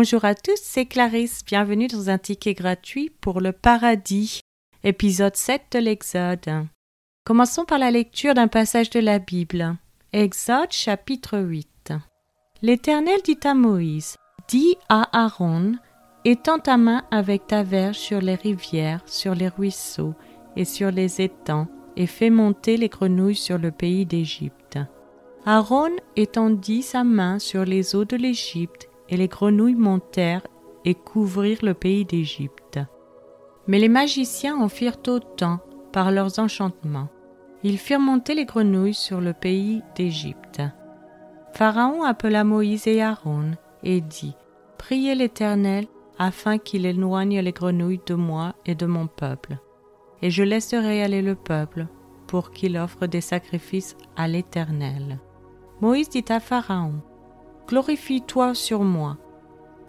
Bonjour à tous, c'est Clarisse. Bienvenue dans un ticket gratuit pour le paradis, épisode 7 de l'Exode. Commençons par la lecture d'un passage de la Bible. Exode chapitre 8. L'Éternel dit à Moïse Dis à Aaron Étends ta main avec ta verge sur les rivières, sur les ruisseaux et sur les étangs, et fais monter les grenouilles sur le pays d'Égypte. Aaron étendit sa main sur les eaux de l'Égypte, et les grenouilles montèrent et couvrirent le pays d'Égypte. Mais les magiciens en firent autant par leurs enchantements. Ils firent monter les grenouilles sur le pays d'Égypte. Pharaon appela Moïse et Aaron et dit Priez l'Éternel afin qu'il éloigne les grenouilles de moi et de mon peuple. Et je laisserai aller le peuple pour qu'il offre des sacrifices à l'Éternel. Moïse dit à Pharaon, Glorifie-toi sur moi.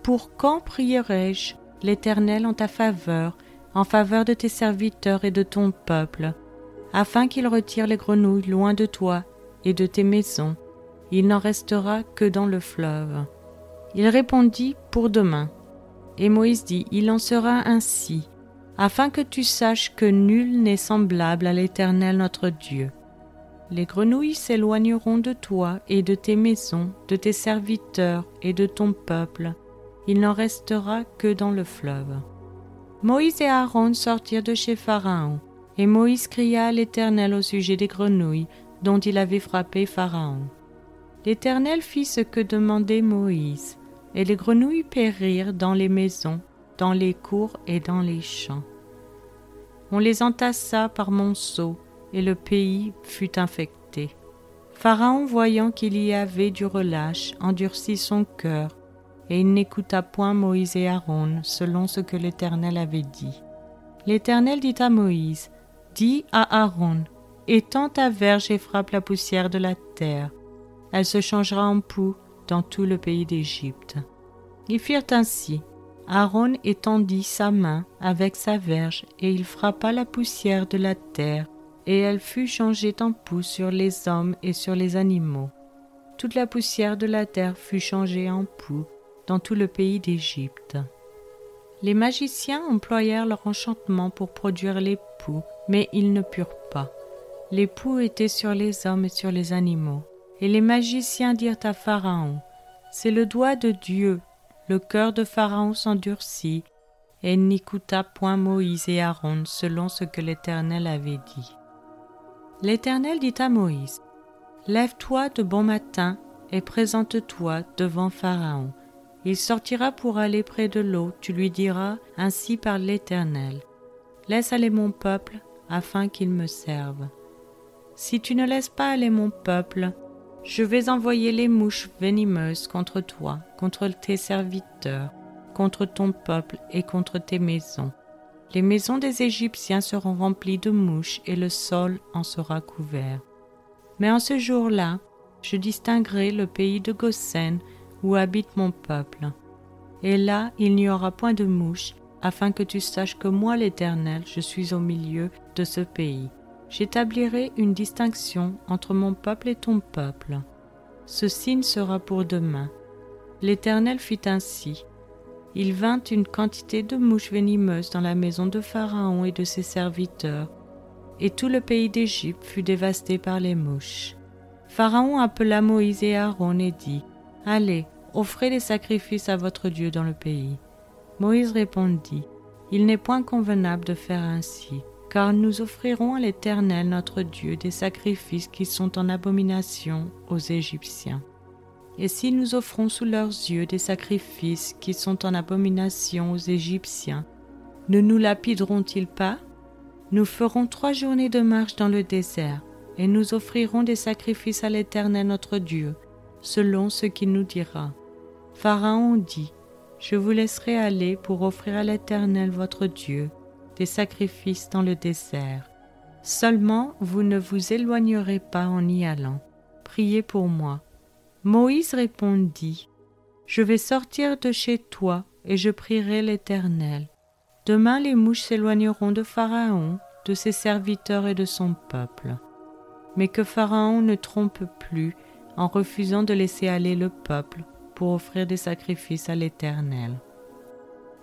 Pour quand prierai-je l'Éternel en ta faveur, en faveur de tes serviteurs et de ton peuple, afin qu'il retire les grenouilles loin de toi et de tes maisons? Il n'en restera que dans le fleuve. Il répondit, Pour demain. Et Moïse dit, Il en sera ainsi, afin que tu saches que nul n'est semblable à l'Éternel notre Dieu. Les grenouilles s'éloigneront de toi et de tes maisons, de tes serviteurs et de ton peuple. Il n'en restera que dans le fleuve. Moïse et Aaron sortirent de chez Pharaon, et Moïse cria à l'Éternel au sujet des grenouilles dont il avait frappé Pharaon. L'Éternel fit ce que demandait Moïse et les grenouilles périrent dans les maisons, dans les cours et dans les champs. On les entassa par monceaux, et le pays fut infecté. Pharaon, voyant qu'il y avait du relâche, endurcit son cœur, et il n'écouta point Moïse et Aaron, selon ce que l'Éternel avait dit. L'Éternel dit à Moïse, Dis à Aaron, étends ta verge et frappe la poussière de la terre. Elle se changera en poux, dans tout le pays d'Égypte. Ils firent ainsi. Aaron étendit sa main avec sa verge, et il frappa la poussière de la terre, et elle fut changée en poux sur les hommes et sur les animaux. Toute la poussière de la terre fut changée en poux dans tout le pays d'Égypte. Les magiciens employèrent leur enchantement pour produire les poux, mais ils ne purent pas. Les poux étaient sur les hommes et sur les animaux. Et les magiciens dirent à Pharaon, C'est le doigt de Dieu. Le cœur de Pharaon s'endurcit, et n'écouta point Moïse et Aaron selon ce que l'Éternel avait dit. L'Éternel dit à Moïse, Lève-toi de bon matin et présente-toi devant Pharaon. Il sortira pour aller près de l'eau, tu lui diras, Ainsi par l'Éternel. Laisse aller mon peuple, afin qu'il me serve. Si tu ne laisses pas aller mon peuple, je vais envoyer les mouches venimeuses contre toi, contre tes serviteurs, contre ton peuple et contre tes maisons. Les maisons des Égyptiens seront remplies de mouches et le sol en sera couvert. Mais en ce jour-là, je distinguerai le pays de Goshen où habite mon peuple. Et là, il n'y aura point de mouches, afin que tu saches que moi, l'Éternel, je suis au milieu de ce pays. J'établirai une distinction entre mon peuple et ton peuple. Ce signe sera pour demain. L'Éternel fit ainsi. Il vint une quantité de mouches venimeuses dans la maison de Pharaon et de ses serviteurs, et tout le pays d'Égypte fut dévasté par les mouches. Pharaon appela Moïse et Aaron et dit, Allez, offrez des sacrifices à votre Dieu dans le pays. Moïse répondit, Il n'est point convenable de faire ainsi car nous offrirons à l'Éternel notre Dieu des sacrifices qui sont en abomination aux Égyptiens. Et si nous offrons sous leurs yeux des sacrifices qui sont en abomination aux Égyptiens, ne nous lapideront-ils pas? Nous ferons trois journées de marche dans le désert, et nous offrirons des sacrifices à l'Éternel notre Dieu, selon ce qu'il nous dira. Pharaon dit, Je vous laisserai aller pour offrir à l'Éternel votre Dieu des sacrifices dans le désert. Seulement vous ne vous éloignerez pas en y allant. Priez pour moi. Moïse répondit, Je vais sortir de chez toi et je prierai l'Éternel. Demain les mouches s'éloigneront de Pharaon, de ses serviteurs et de son peuple. Mais que Pharaon ne trompe plus en refusant de laisser aller le peuple pour offrir des sacrifices à l'Éternel.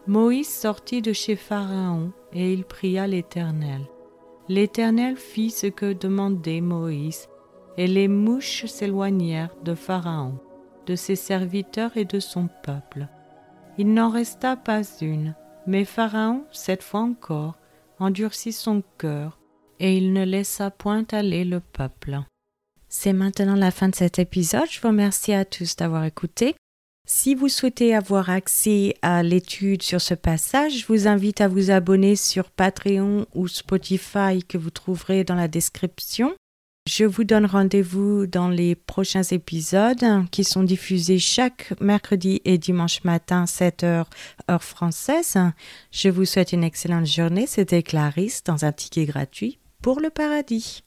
Moïse sortit de chez Pharaon et il pria l'Éternel. L'Éternel fit ce que demandait Moïse, et les mouches s'éloignèrent de Pharaon, de ses serviteurs et de son peuple. Il n'en resta pas une, mais Pharaon, cette fois encore, endurcit son cœur, et il ne laissa point aller le peuple. C'est maintenant la fin de cet épisode. Je vous remercie à tous d'avoir écouté. Si vous souhaitez avoir accès à l'étude sur ce passage, je vous invite à vous abonner sur Patreon ou Spotify que vous trouverez dans la description. Je vous donne rendez-vous dans les prochains épisodes qui sont diffusés chaque mercredi et dimanche matin 7 heures heure française. Je vous souhaite une excellente journée. C'était Clarisse dans un ticket gratuit pour le paradis.